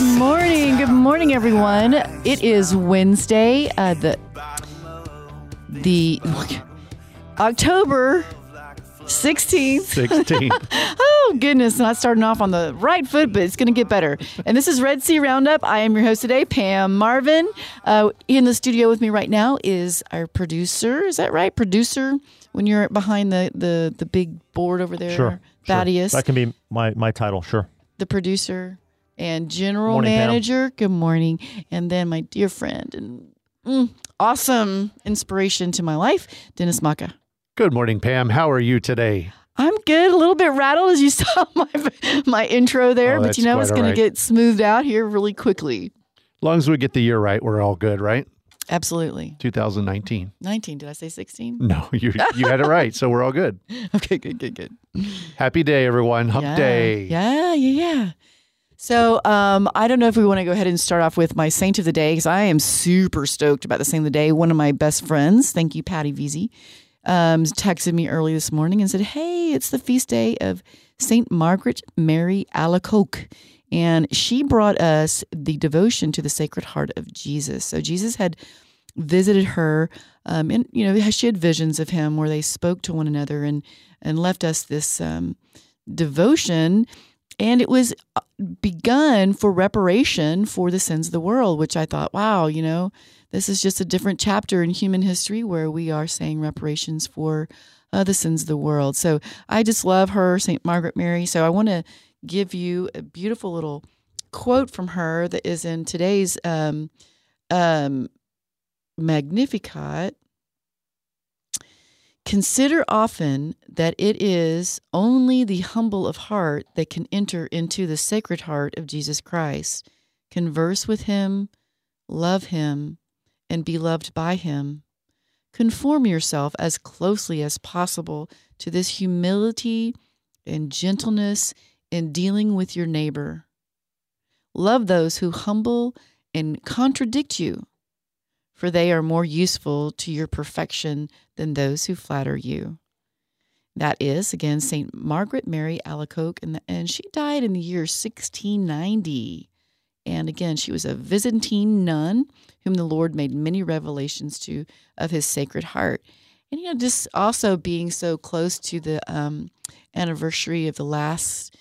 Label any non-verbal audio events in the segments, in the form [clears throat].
morning. Good morning, everyone. It is Wednesday, uh, the the October sixteenth. 16. [laughs] Oh goodness, not starting off on the right foot, but it's going to get better. And this is Red Sea Roundup. I am your host today, Pam Marvin. Uh, in the studio with me right now is our producer. Is that right, producer? When you're behind the the the big board over there, Sure. Thaddeus, That can be my, my title, sure. the producer and general Morning, Pam. manager. Good morning. And then my dear friend and mm, awesome inspiration to my life, Dennis Maka. Good morning, Pam. How are you today? I'm good. A little bit rattled as you [laughs] saw my my intro there, Oh, but you know it's going right. to get smoothed out here really quickly. As long as we get the year right, we're all good, right? Absolutely. 2019. 19. Did I say 16? [laughs] No, you you had it right, so we're all good. [laughs] Okay, good, good, good. Happy day, everyone. Hump yeah. day. Yeah, yeah, yeah. So um, I don't know if we want to go ahead and start off with my saint of the day because I am super stoked about the saint of the day. One of my best friends, thank you, Patty Veazey, um, texted me early this morning and said, "Hey, it's the feast day of Saint Margaret Mary Alacoque." And she brought us the devotion to the Sacred Heart of Jesus. So Jesus had visited her, um, and you know she had visions of him where they spoke to one another and and left us this um, devotion, and it was begun for reparation for the sins of the world. Which I thought, wow, you know, this is just a different chapter in human history where we are saying reparations for uh, the sins of the world. So I just love her, Saint Margaret Mary. So I want to give you a beautiful little quote from her that is in today's um, um, Magnificat. Consider often that it is only the humble of heart that can enter into the sacred heart of Jesus Christ, converse with him, love him, and be loved by him. Conform yourself as closely as possible to this humility and gentleness in dealing with your neighbor. Love those who humble and contradict you, for they are more useful to your perfection than those who flatter you. That is, again, St. Margaret Mary Alacoque, and, and she died in the year 1690. And again, she was a Visitandine nun whom the Lord made many revelations to of his sacred heart. And, you know, just also being so close to the um, anniversary of the last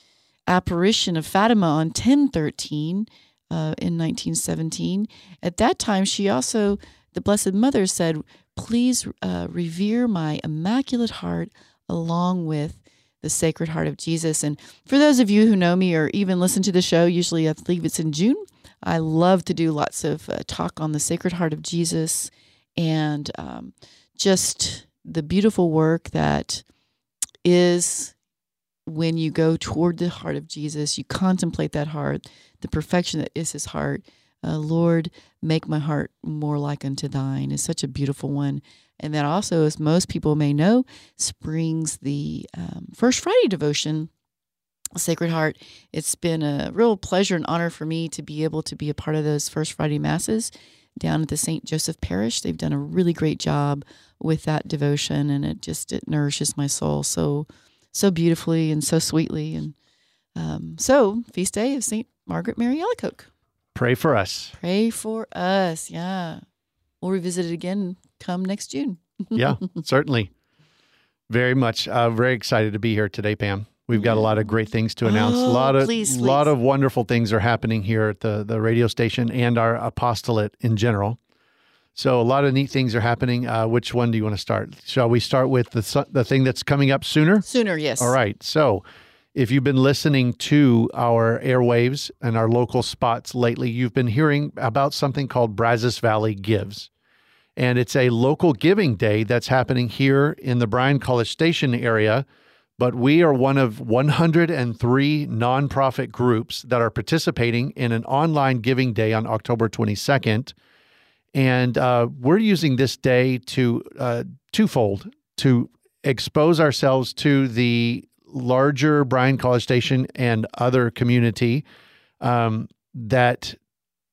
apparition of Fatima on 1013 uh, in 1917. At that time, she also, the Blessed Mother said, Please uh, revere my Immaculate Heart along with the Sacred Heart of Jesus. And for those of you who know me or even listen to the show, usually I believe it's in June, I love to do lots of uh, talk on the Sacred Heart of Jesus and um, just the beautiful work that is when you go toward the heart of Jesus, you contemplate that heart, the perfection that is his heart. Uh, Lord, make my heart more like unto thine is such a beautiful one. And that also, as most people may know, springs the um, First Friday devotion, Sacred Heart. It's been a real pleasure and honor for me to be able to be a part of those First Friday Masses down at the St. Joseph Parish. They've done a really great job with that devotion, and it just it nourishes my soul so so beautifully and so sweetly. And um, so, feast day of St. Margaret Mary Alacoque. Pray for us. Pray for us. Yeah. We'll revisit it again come next June. [laughs] Yeah, certainly. Very much. Uh, very excited to be here today, Pam. We've got a lot of great things to announce. Oh, a lot of please, lot of wonderful things are happening here at the the radio station and our apostolate in general. So a lot of neat things are happening. Uh, which one do you want to start? Shall we start with the su- the thing that's coming up sooner? Sooner, yes. All right. So, if you've been listening to our airwaves and our local spots lately, you've been hearing about something called Brazos Valley Gives. And it's a local giving day that's happening here in the Bryan College Station area. But we are one of 103 nonprofit groups that are participating in an online giving day on October 22nd. And uh, we're using this day to uh, twofold to expose ourselves to the larger Bryan College Station and other community um, that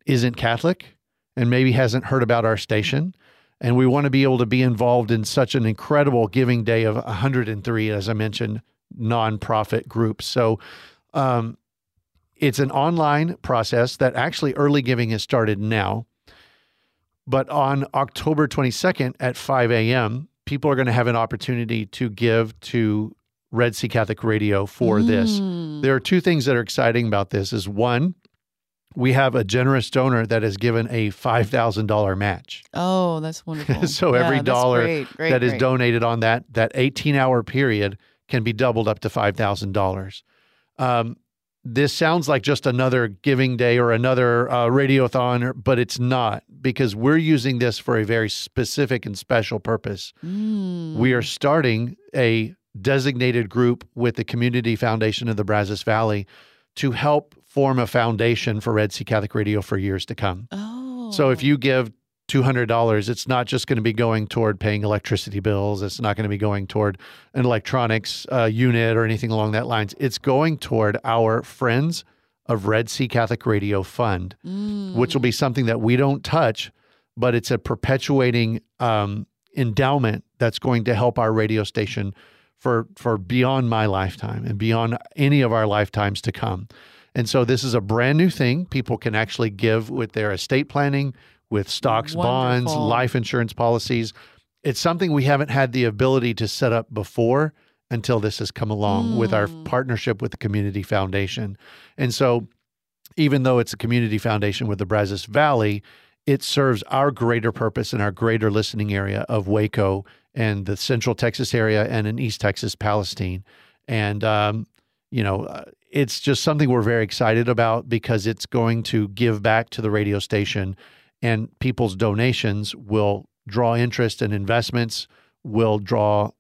isn't Catholic and maybe hasn't heard about our station. And we want to be able to be involved in such an incredible giving day of 103, as I mentioned, nonprofit groups. So um, it's an online process that actually early giving has started now. But on October 22nd at 5 a.m., people are going to have an opportunity to give to Red Sea Catholic Radio for mm. this. There are two things that are exciting about this is one, we have a generous donor that has given a $5,000 match. Oh, [laughs] that's wonderful. so yeah, every dollar great, great, that great. is donated on that that 18-hour period can be doubled up to $5,000. Um, this sounds like just another giving day or another uh, radiothon, but it's not because we're using this for a very specific and special purpose. Mm. We are starting a designated group with the Community Foundation of the Brazos Valley to help form a foundation for Red Sea Catholic Radio for years to come. Oh. So if you give $200, it's not just going to be going toward paying electricity bills. It's not going to be going toward an electronics uh, unit or anything along that lines. It's going toward our Friends of Red Sea Catholic Radio Fund, Mm. which will be something that we don't touch, but it's a perpetuating um, endowment that's going to help our radio station for for beyond my lifetime and beyond any of our lifetimes to come. And so this is a brand new thing. People can actually give with their estate planning, with stocks, bonds, life insurance policies. It's something we haven't had the ability to set up before until this has come along with our Mm. partnership with the Community Foundation. And so even though it's a community foundation with the Brazos Valley, it serves our greater purpose in our greater listening area of Waco and the Central Texas area and in East Texas, Palestine. And, um, you know, uh, it's just something we're very excited about because it's going to give back to the radio station and people's donations will draw interest and investments will draw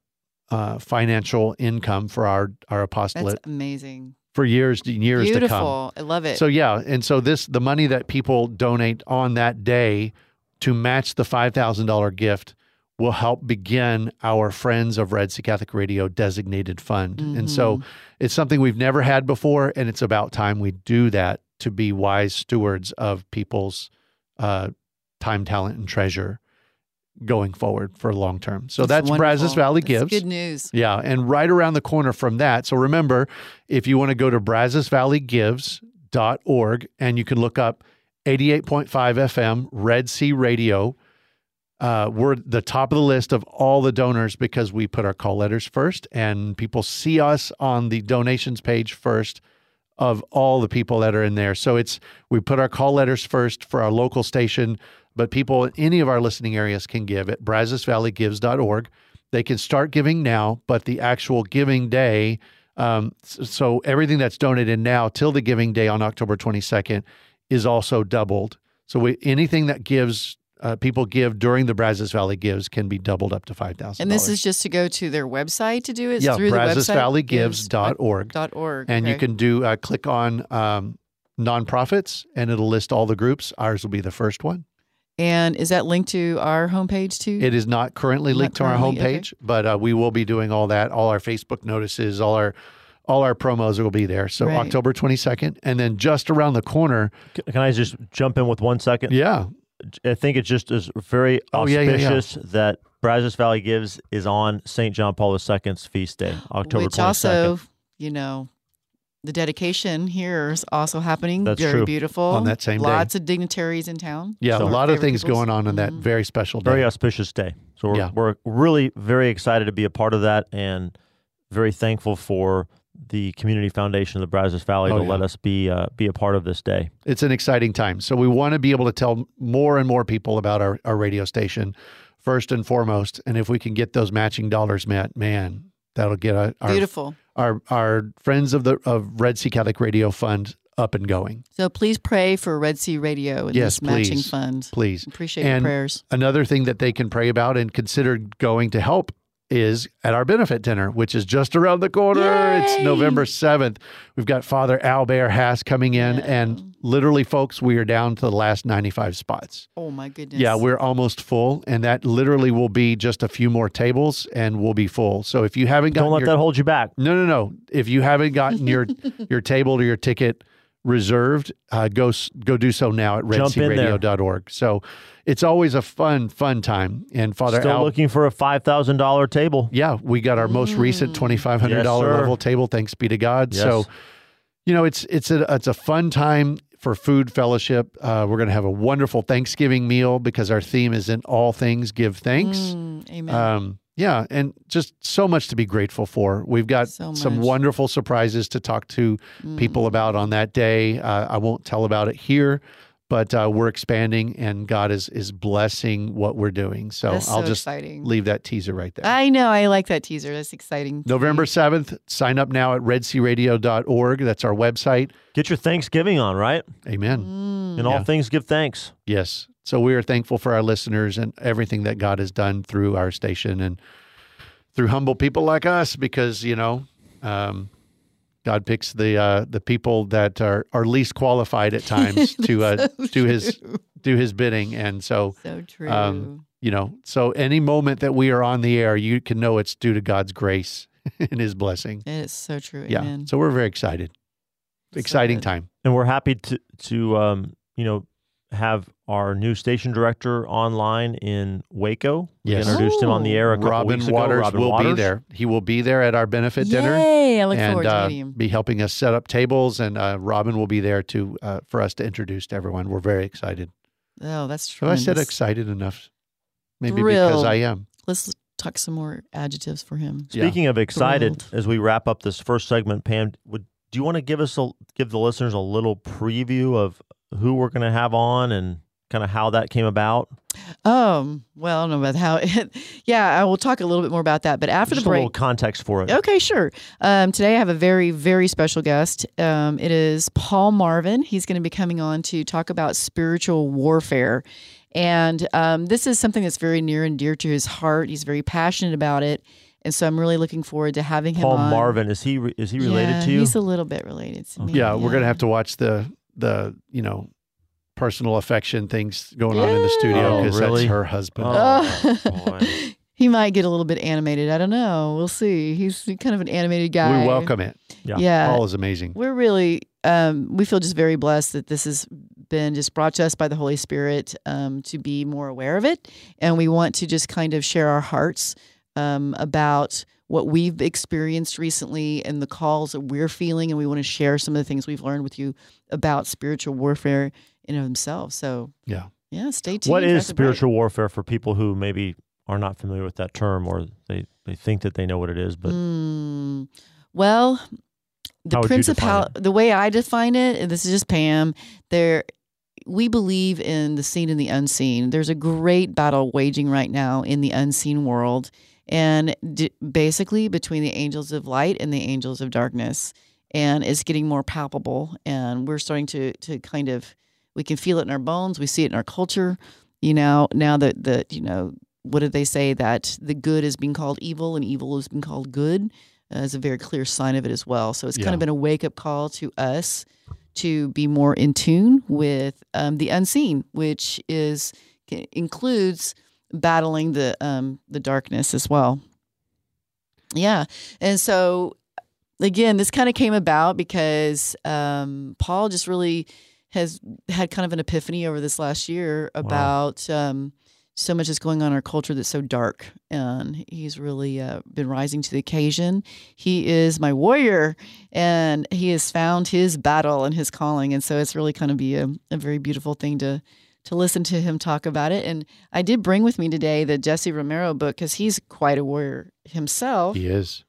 uh, financial income for our, our apostolate That's amazing. for years and years to come. Beautiful. I love it. So yeah, and so this the money that people donate on that day to match the five thousand dollar gift will help begin our Friends of Red Sea Catholic Radio designated fund. And so Mhm. it's something we've never had before, and it's about time we do that to be wise stewards of people's uh, time, talent, and treasure going forward for long term. So that's, Brazos wonderful. Valley That's Gives. Good news. Yeah, and right around the corner from that. So remember, if you want to go to brazosvalleygives.org and you can look up 88.5 FM Red Sea Radio. Uh, we're the top of the list of all the donors because we put our call letters first, and people see us on the donations page first of all the people that are in there. So it's we put our call letters first for our local station, but people in any of our listening areas can give at brazosvalleygives.org. They can start giving now, but the actual giving day, um, so everything that's donated now till the giving day on October 22nd is also doubled. So we, anything that gives uh, people give during the Brazos Valley gives can be doubled up to five thousand. And this is just to go to their website to do it yeah, through the website brazosvalleygives.org. dot org. and you can do uh, click on um, nonprofits and it'll list all the groups. Ours will be the first one. And is that linked to our homepage too? It is not currently Not linked to our currently, okay. homepage, but uh, we will be doing all that. All our Facebook notices, all our all our promos will be there. So Right. October 22nd, and then just around the corner, Can I just jump in with one second? yeah, I think it just is very Oh, yeah, yeah, yeah. auspicious that Brazos Valley Gives is on St. John Paul II's feast day, October Which 22nd. also, you know, the dedication here is also happening. That's very true. beautiful. On that same day. Lots of dignitaries in town. yeah, So- a lot of things people's- going on on that Mhm. very special day. very auspicious day. So we're, Yeah. we're really very excited to be a part of that and very thankful for the Community Foundation of the Brazos Valley Oh, to yeah. let us be uh, be a part of this day. it's an exciting time. So we want to be able to tell more and more people about our, our radio station first and foremost. And if we can get those matching dollars met, man, that'll get our our, Beautiful. our, our friends of the of Red Sea Catholic Radio Fund up and going. So please pray for Red Sea Radio and Yes, this matching please. fund. Please. Appreciate And- your prayers. Another thing that they can pray about and consider going to help is at our benefit dinner, which is just around the corner. It's November 7th. We've got Father Albert Haas coming in, Yeah. and literally, folks, we are down to the last 95 spots. Oh my goodness. Yeah, we're almost full, and that literally will be just a few more tables, and we'll be full. So if you haven't gotten Don't let your, that hold you back. no, no, no. If you haven't gotten your [laughs] your table or your ticket reserved, uh, go s- go do so now at Jump redsearadio.org. So it's always a fun, fun time. And Father Still Al, looking for a five thousand dollar table. yeah, we got our most recent twenty five hundred dollar Yes, level table. Thanks be to God. Yes. So, you know, it's it's a it's a fun time for food fellowship. Uh, we're going to have a wonderful Thanksgiving meal because our theme is in all things give thanks. Mm, amen. Um, yeah, and just so much to be grateful for. We've got So some wonderful surprises to talk to people about on that day. Uh, I won't tell about it here, but uh, we're expanding, and God is is blessing what we're doing. So That's I'll so just exciting. leave that teaser right there. I know. I like that teaser. That's exciting. November 7th, sign up now at redsearadio.org. That's our website. Get your Thanksgiving on, right? Amen. Mm. In all Yeah. things, give thanks. Yes. So we are thankful for our listeners and everything that God has done through our station and through humble people like us because, you know, um, God picks the uh, the people that are, are least qualified at times [laughs] to uh, So do his do his bidding. And so, So true. um, you know, so any moment that we are on the air, you can know it's due to God's grace [laughs] and his blessing. it's so true. Yeah. Amen. So we're very excited. So Exciting good. time. And we're happy to to um, you know have our new station director online in Waco. We Yes. introduced him on the air a couple Robin weeks ago. Waters Robin will Waters. be there. He will be there at our benefit dinner. Yay! I look and forward to uh, meeting him. be helping us set up tables. And uh, Robin will be there to uh, for us to introduce to everyone. We're very excited. Oh, that's Have true. I said excited enough? Maybe because I am. Let's talk some more adjectives for him. Yeah. Speaking of excited, Thrilled. as we wrap up this first segment, Pam, would do you want to give us a give the listeners a little preview of who we're going to have on and kind of how that came about? Um, well, I don't know about how. [laughs] It, yeah, I will talk a little bit more about that. But after Just the a break, little context for it. Okay, sure. Um, today I have a very, very special guest. Um, it is Paul Marvin. He's going to be coming on to talk about spiritual warfare. And um, this is something that's very near and dear to his heart. He's very passionate about it. And so I'm really looking forward to having him Paul. Marvin is he re- is he related Yeah, to you? He's a little bit related to me. Yeah, we're gonna have to watch the the you know personal affection things going on in the studio Oh, because really? that's her husband. Oh, Oh. boy. [laughs] he might get a little bit animated. I don't know. We'll see. He's kind of an animated guy. we welcome it. Yeah. Yeah. Paul is amazing. we're really um, we feel just very blessed that this has been just brought to us by the holy spirit um, to be more aware of it and we want to just kind of share our hearts um, about what we've experienced recently and the calls that we're feeling and we want to share some of the things we've learned with you about spiritual warfare in of themselves so Yeah. yeah stay tuned What is after the break. spiritual warfare for people who maybe are not familiar with that term or they, they think that they know what it is, but Mm, well, the How would you define principal the way I define it, and this is just Pam, there we believe in the seen and the unseen. There's a great battle waging right now in the unseen world, and d- basically between the angels of light and the angels of darkness, and it's getting more palpable. And we're starting to to kind of we can feel it in our bones. We see it in our culture. You know, now that the you know what did they say that the good is being called evil and evil is being called good uh, is a very clear sign of it as well. So it's kind of been a wake up call to us to be more in tune with um, the unseen, which is includes battling the um, the darkness as well. Yeah, and so again, this kind of came about because um, Paul just really has had kind of an epiphany over this last year about um, so much is going on in our culture that's so dark, and he's really uh, been rising to the occasion. He is my warrior, and he has found his battle and his calling, and so it's really kind of be a, a very beautiful thing to to listen to him talk about it. And I did bring with me today the Jesse Romero book because he's quite a warrior himself. He is.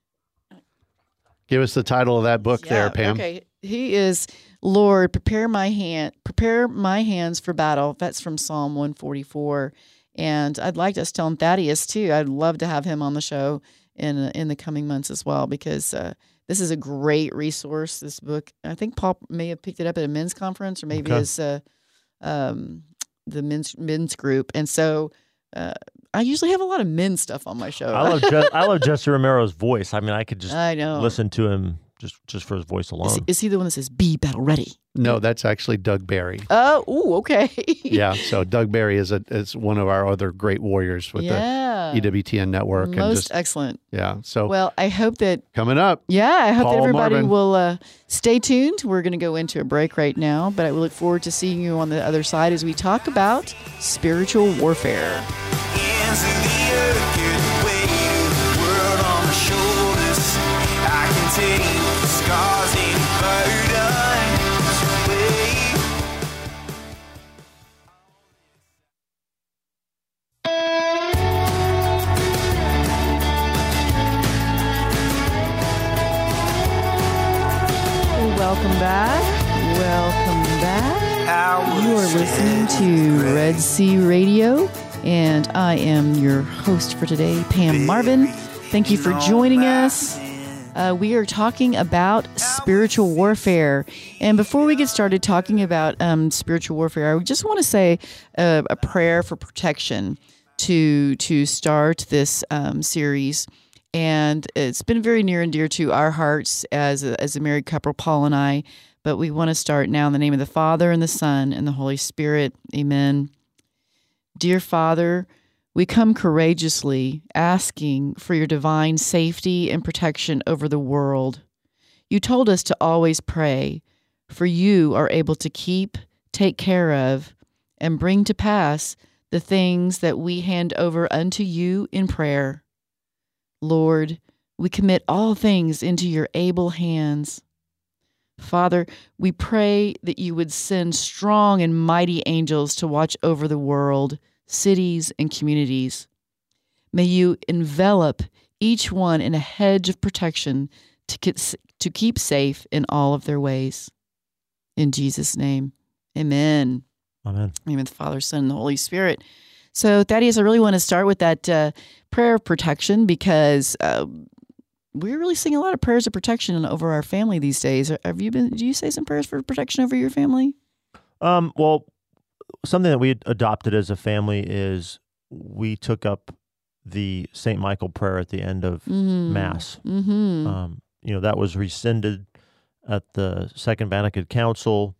Give us the title of that book there, Pam. Okay. He is Lord, prepare my hand, prepare my hands for battle. That's from Psalm 144. And I'd like to tell him Thaddeus too. I'd love to have him on the show in in the coming months as well because uh, this is a great resource. This book, I think Paul may have picked it up at a men's conference or maybe Okay. his uh, um, the men's men's group. And so uh, I usually have a lot of men stuff on my show. I love Je- I love Jesse Romero's voice. I mean, I could [laughs] just I know. listen to him just just for his voice alone. he, is he the one that says "Be battle ready"? No, that's actually Doug Barry. Oh, ooh, okay. [laughs] Yeah, so Doug Barry is a is one of our other great warriors with yeah. the EWTN network, and Most just excellent. yeah. So Well, I hope that coming up, Yeah, I hope that everybody Marvin. will uh, stay tuned. We're going to go into a break right now, but I look forward to seeing you on the other side as we talk about spiritual warfare. You are listening to Red Sea Radio, and I am your host for today, Pam Marvin. Thank you for joining us. Uh, we are talking about spiritual warfare. And before we get started talking about um, spiritual warfare, I just want to say uh, a prayer for protection to to start this um, series. And it's been very near and dear to our hearts as a, as a married couple, Paul and I. But we want to start now in the name of the Father and the Son and the Holy Spirit. Amen. Dear Father, we come courageously asking for your divine safety and protection over the world. You told us to always pray, for you are able to keep, take care of, and bring to pass the things that we hand over unto you in prayer. Lord, we commit all things into your able hands. Father, we pray that you would send strong and mighty angels to watch over the world, cities, and communities. May you envelop each one in a hedge of protection to, to keep safe in all of their ways. In Jesus' name, amen. Amen. In the name of the Father, Son, and the Holy Spirit. So, Thaddeus, I really want to start with that uh, prayer of protection because uh, we're really seeing a lot of prayers of protection over our family these days. Have you been? Do you say some prayers for protection over your family? Um, well, something that we adopted as a family is we took up the Saint Michael prayer at the end of Mass. Mm-hmm. Um, you know, that was rescinded at the Second Vatican Council.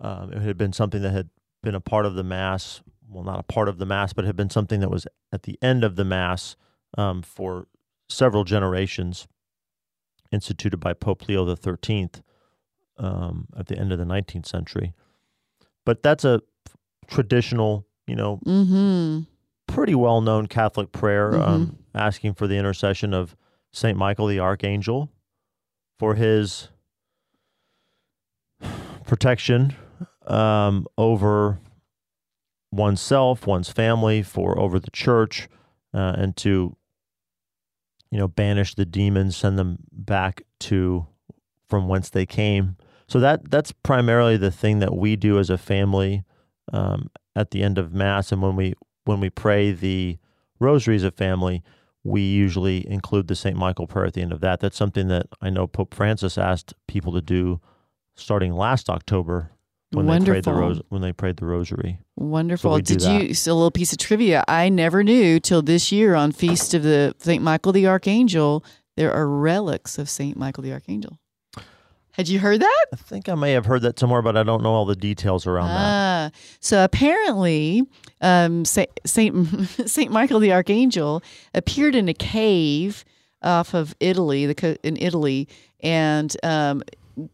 Um, it had been something that had been a part of the Mass. Well, not a part of the Mass, but had been something that was at the end of the Mass um, for several generations, instituted by Pope Leo the Thirteenth um, at the end of the nineteenth century. But that's a traditional, you know, mm-hmm. pretty well known Catholic prayer Mhm. um, asking for the intercession of Saint Michael the Archangel for his protection um, over oneself, one's family, for over the church, uh, and to you know banish the demons, send them back to from whence they came. So that that's primarily the thing that we do as a family um, at the end of Mass, and when we when we pray the Rosary as a family, we usually include the Saint Michael prayer at the end of that. That's something that I know Pope Francis asked people to do starting last October when they prayed the Wonderful. ros- when they prayed the Rosary. Wonderful. do Did you? So a little piece of trivia. I never knew till this year on Feast of the Saint Michael the Archangel there are relics of Saint Michael the Archangel. Had you heard that? I think I may have heard that somewhere, but I don't know all the details around that. Ah, so apparently, um, Saint, [laughs] Saint Michael the Archangel appeared in a cave off of Italy, the co- in Italy, and um,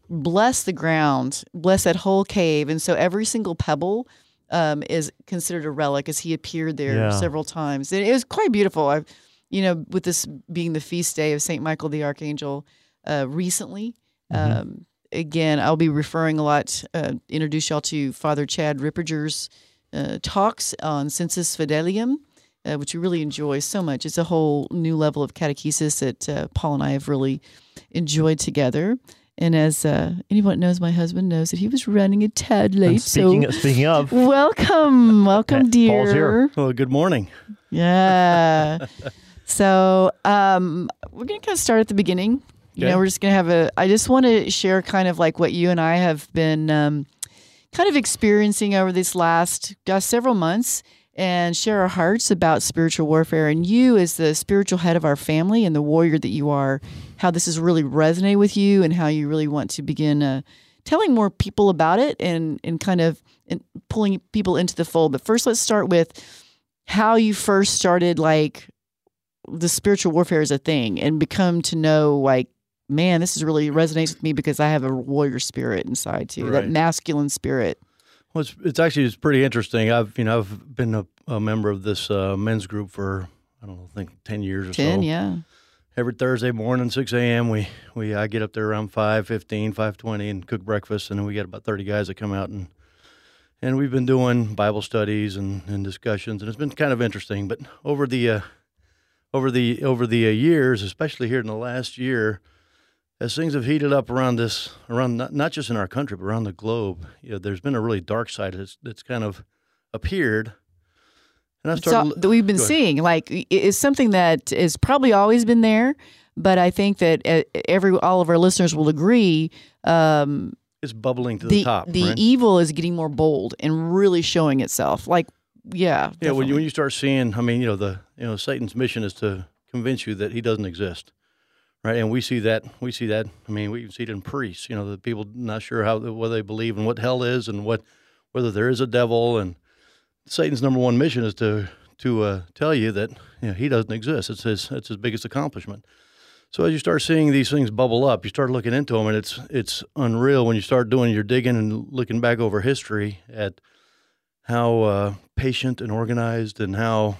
blessed the ground, bless that whole cave, and so every single pebble um, is considered a relic, as he appeared there Yeah. several times. And it was quite beautiful. I've, you know, with this being the feast day of Saint Michael the Archangel, uh, recently. Mhm. Um, again, I'll be referring a lot, uh, introduce y'all to Father Chad Ripperger's uh, talks on Sensus Fidelium, uh, which we really enjoy so much. It's a whole new level of catechesis that uh, Paul and I have really enjoyed together. And as uh, anyone knows my husband knows that he was running a tad And late. speaking so speaking of, welcome, [laughs] welcome, dear. Paul's here. Well, good morning. Yeah. [laughs] so um, we're going to kind of start at the beginning. You Okay. know, we're just going to have a, I just want to share kind of like what you and I have been um, kind of experiencing over this last uh, several months and share our hearts about spiritual warfare. And you, as the spiritual head of our family and the warrior that you are, how this has really resonated with you and how you really want to begin uh, telling more people about it and, and kind of and pulling people into the fold. But first, let's start with how you first started like the spiritual warfare is a thing and become to know like man this is really resonates with me because i have a warrior spirit inside too that masculine spirit Well, it's, it's actually it's pretty interesting. I've you know I've been a, a member of this uh, men's group for I don't know, I think ten years or 10 so. yeah Every Thursday morning, six a.m. We we I get up there around 5.15, 5.20 and cook breakfast, and then we got about thirty guys that come out and and we've been doing Bible studies and, and discussions, and it's been kind of interesting. But over the uh, over the over the uh, years, especially here in the last year, as things have heated up around this, around not, not just in our country but around the globe, you know, there's been a really dark side that's, that's kind of appeared. And I so started. that we've been seeing like is something that is probably always been there but i think that uh, every all of our listeners will agree um, it's bubbling to the, the top. the right? evil is getting more bold and really showing itself like yeah Yeah, when you, when you start seeing, I mean, you know, the you know Satan's mission is to convince you that he doesn't exist, right? And we see that we see that. I mean, we even see it in priests. You know, the people not sure how whether they believe in what hell is and what whether there is a devil. And Satan's number one mission is to to uh, tell you that you know, he doesn't exist. It's his it's his biggest accomplishment. So as you start seeing these things bubble up, you start looking into them, and it's it's unreal when you start doing your digging and looking back over history at how uh, patient and organized and how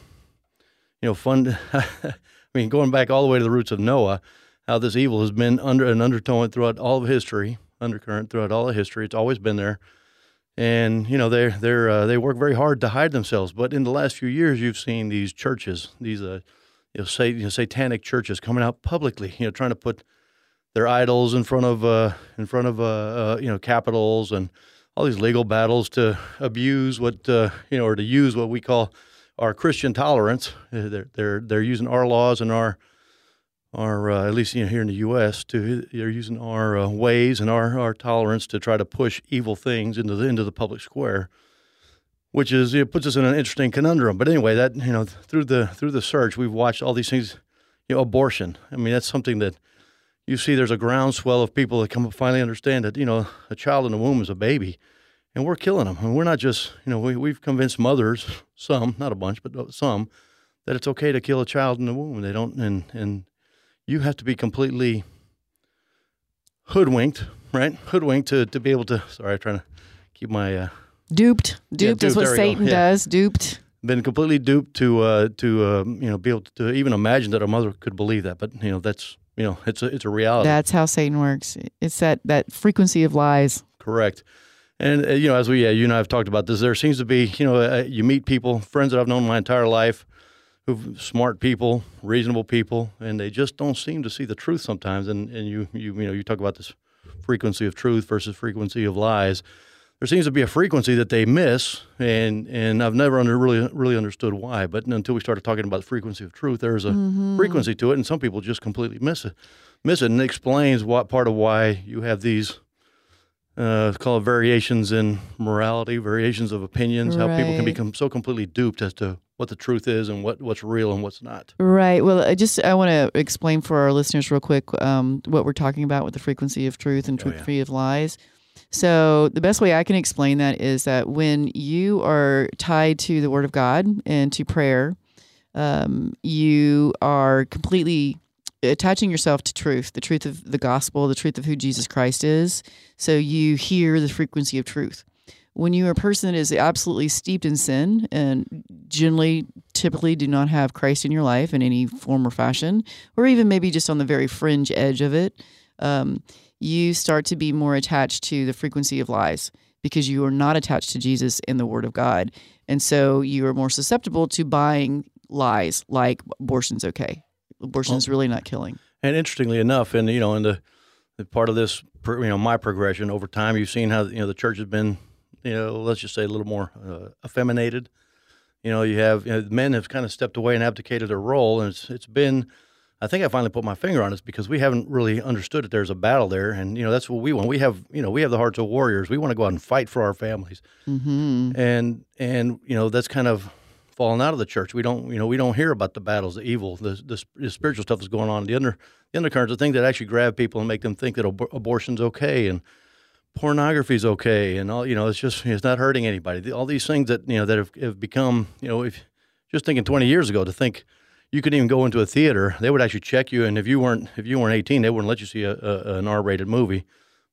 you know fun. [laughs] I mean, going back all the way to the roots of Noah, how this evil has been under an undertone throughout all of history, undercurrent throughout all of history. It's always been there, and you know they they're uh, they work very hard to hide themselves. But in the last few years, you've seen these churches, these uh, you know, say, you know satanic churches coming out publicly, you know, trying to put their idols in front of uh, in front of uh, uh, you know capitals and all these legal battles to abuse what uh, you know or to use what we call our Christian tolerance. They're they're they're using our laws and our our uh, at least you know here in the U.S. to they're using our uh, ways and our our tolerance to try to push evil things into the into the public square, which is it puts us in an interesting conundrum. But anyway, that you know through the through the search, we've watched all these things. You know, abortion. I mean, that's something that you see. There's a groundswell of people that come finally understand that you know a child in the womb is a baby, and we're killing them. And we're not just you know we we've convinced mothers, some not a bunch, but some, that it's okay to kill a child in the womb. They don't, and and you have to be completely hoodwinked, right? Hoodwinked to to be able to. Sorry, I'm trying to keep my. Uh, duped duped is duped, what there satan Yeah. does duped been completely duped to uh, to um, you know be able to even imagine that a mother could believe that, but you know that's you know it's a it's a reality. that's how satan works it's that that frequency of lies Correct. And uh, you know, as we yeah, you and I have talked about this, there seems to be you know uh, you meet people, friends that I've known my entire life, who smart people, reasonable people, and they just don't seem to see the truth sometimes. And and you you you know you talk about this frequency of truth versus frequency of lies. There seems to be a frequency that they miss, and and I've never under, really really understood why. But until we started talking about the frequency of truth, there's a frequency to it, and some people just completely miss it, miss it, and it explains what part of why you have these uh, call it variations in morality, variations of opinions, how people can become so completely duped as to what the truth is and what, what's real and what's not. Right. Well, I just I want to explain for our listeners real quick um, what we're talking about with the frequency of truth and Oh, yeah. frequency of lies. So the best way I can explain that is that when you are tied to the Word of God and to prayer, um, you are completely attaching yourself to truth, the truth of the gospel, the truth of who Jesus Christ is. So you hear the frequency of truth. When you're a person that is absolutely steeped in sin and generally, typically do not have Christ in your life in any form or fashion, or even maybe just on the very fringe edge of it, um, you start to be more attached to the frequency of lies because you are not attached to Jesus and the Word of God. And so you are more susceptible to buying lies like abortion's okay. Abortion's is really not killing. And interestingly enough, and you know, in the, the part of this, you know, my progression over time, you've seen how you know the church has been, you know, let's just say a little more uh, effeminated. You know, you have you know, men have kind of stepped away and abdicated their role, and it's it's been. I think I finally put my finger on it because we haven't really understood that there's a battle there, and you know that's what we want. We have you know we have the hearts of warriors. We want to go out and fight for our families, hmm and and you know that's kind of fallen out of the church. We don't, you know, we don't hear about the battles, the evil, the, the, the spiritual stuff that's going on. The under the undercurrents, the things that actually grab people and make them think that ab- abortion's okay and pornography's okay, and all. You know, it's just it's not hurting anybody. All these things that you know that have, have become, you know, if just thinking 20 years ago to think you could even go into a theater, they would actually check you, and if you weren't if you weren't 18, they wouldn't let you see a, a, an R-rated movie,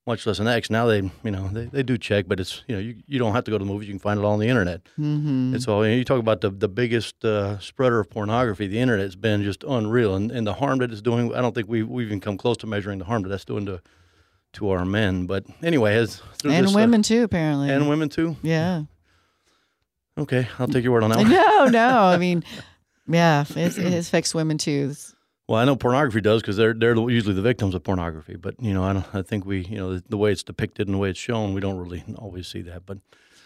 much less an X. Now they, you know, they, they do check, but it's you know you, you don't have to go to the movies; you can find it all on the internet. Mm-hmm. It's all you, know, you talk about the the biggest uh, spreader of pornography. The internet's been just unreal, and, and the harm that it's doing. I don't think we we even come close to measuring the harm that that's doing to to our men. But anyway, as And uh, women too, apparently. and women too. yeah. Okay, I'll take your word on that [laughs] one. No, no. I [laughs] mean, yeah, it, it affects women too. It's- Well, I know pornography does because they're they're usually the victims of pornography. But you know, I don't. I think we, you know, the, the way it's depicted and the way it's shown, we don't really always see that. But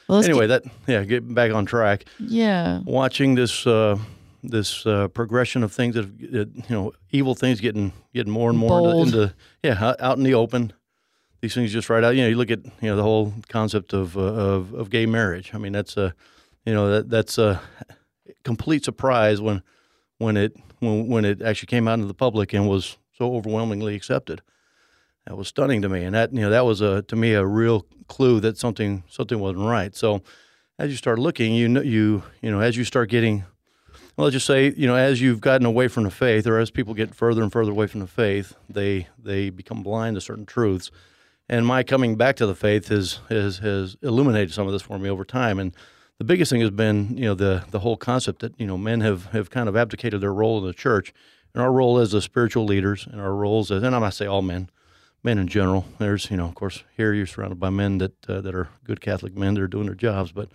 Well, anyway, that yeah, get back on track. yeah. Watching this uh, this uh, progression of things that, have, that you know, evil things getting getting more and more Bold. into, into yeah, out in the open. These things just right out. You know, you look at you know the whole concept of uh, of, of gay marriage. I mean, that's a you know that that's a complete surprise when when it when when it actually came out into the public and was so overwhelmingly accepted. That was stunning to me, and that you know that was a to me a real clue that something something wasn't right. So as you start looking, you know you you know as you start getting well, let's just say you know as you've gotten away from the faith, or as people get further and further away from the faith, they they become blind to certain truths. And my coming back to the faith has has has illuminated some of this for me over time. And the biggest thing has been you know the the whole concept that you know men have have kind of abdicated their role in the church, and our role as the spiritual leaders, and our roles as and I'm not say all men, men in general. There's you know of course here you're surrounded by men that uh, that are good Catholic men that are doing their jobs, but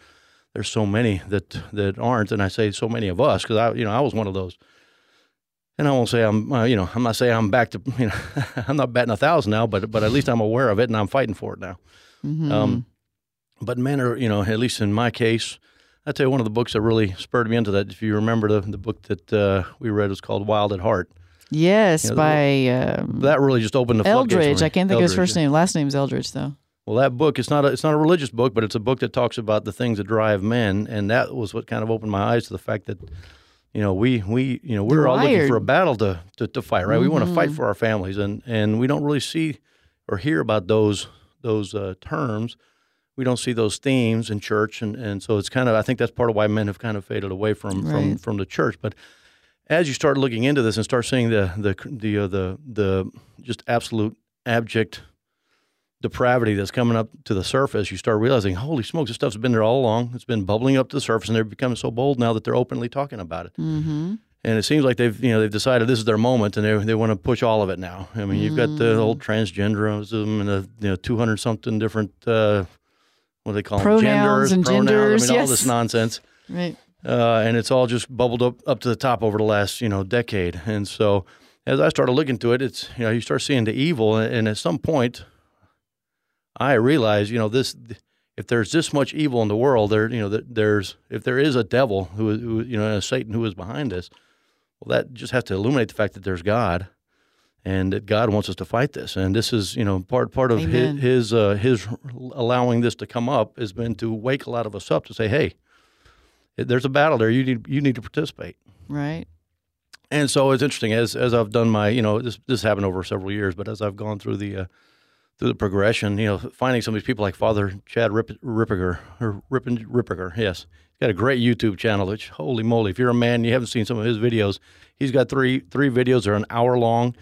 there's so many that that aren't, and I say so many of us because I you know I was one of those. And I won't say I'm, uh, you know, I'm not saying I'm back to, [laughs] you know, I'm not batting a thousand now, but but at least I'm aware of it and I'm fighting for it now. Mhm. Um, but men are, you know, at least in my case, I tell you one of the books that really spurred me into that. If you remember the the book that uh, we read was called Wild at Heart. yes, you know, by um, That really just opened the Eldredge. I can't think of his first yeah. name. Last name's Eldredge, though. Well, that book it's not a, it's not a religious book, but it's a book that talks about the things that drive men, and that was what kind of opened my eyes to the fact that you know we we you know we're all looking for a battle to to, to fight, right? We want to fight for our families, and and we don't really see or hear about those those uh, terms. We don't see those themes in church, and, and so it's kind of I think that's part of why men have kind of faded away from from from the church, but. As you start looking into this and start seeing the the the uh, the the just absolute abject depravity that's coming up to the surface, you start realizing, holy smokes, this stuff's been there all along. It's been bubbling up to the surface, and they're becoming so bold now that they're openly talking about it. Mm-hmm. And it seems like they've, you know, they've decided this is their moment, and they they want to push all of it now. I mean, you've got Mm. the old transgenderism and the you know two hundred something different uh, what do they call Pronouns them? genders, and pronouns. genders, I mean, all this nonsense Right. uh, and it's all just bubbled up up to the top over the last you know decade. And so, as I started looking to it, it's you know you start seeing the evil, and at some point, I realize, you know this. If there's this much evil in the world, there you know that there's if there is a devil who, who you know a Satan who is behind this, well, that just has to illuminate the fact that there's God, and that God wants us to fight this. And this is you know part part of Amen. his his, uh, his allowing this to come up has been to wake a lot of us up to say, hey, there's a battle there. You need you need to participate. Right. And so it's interesting as as I've done my you know this this happened over several years, but as I've gone through the uh, through the progression, you know, finding some of these people like Father Chad Rip, Rippiger or Rippin Rippiger, yes, he's got a great YouTube channel. Which holy moly, if you're a man, and you haven't seen some of his videos. He's got three three videos. They're an hour long.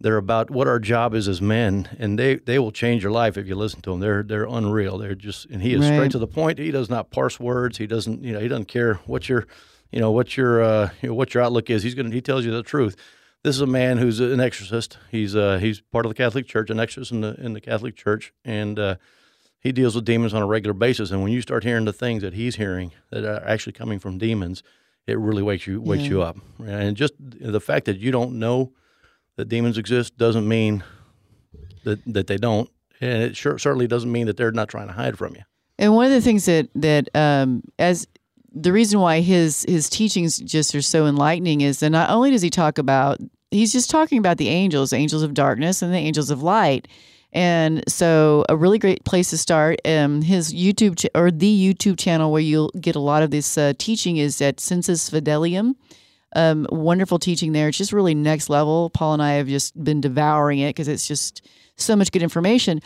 They're about what our job is as men, and they, they will change your life if you listen to them. They're they're unreal. They're just and he is Right. straight to the point. He does not parse words. He doesn't you know he doesn't care what your you know what your uh, you know, what your outlook is. He's gonna he tells you the truth. This is a man who's an exorcist. He's uh, he's part of the Catholic Church, an exorcist in the in the Catholic Church, and uh, he deals with demons on a regular basis. And when you start hearing the things that he's hearing that are actually coming from demons, it really wakes you wakes Yeah. you up. And just the fact that you don't know that demons exist doesn't mean that that they don't, and it sure, certainly doesn't mean that they're not trying to hide from you. And one of the things that that um, as the reason why his his teachings just are so enlightening is that not only does he talk about he's just talking about the angels, angels of darkness and the angels of light, And so, a really great place to start. Um, his YouTube ch- or the YouTube channel where you'll get a lot of this uh, teaching is at Sensus Fidelium. Um, wonderful teaching there. It's just really next level. Paul and I have just been devouring it because it's just so much good information.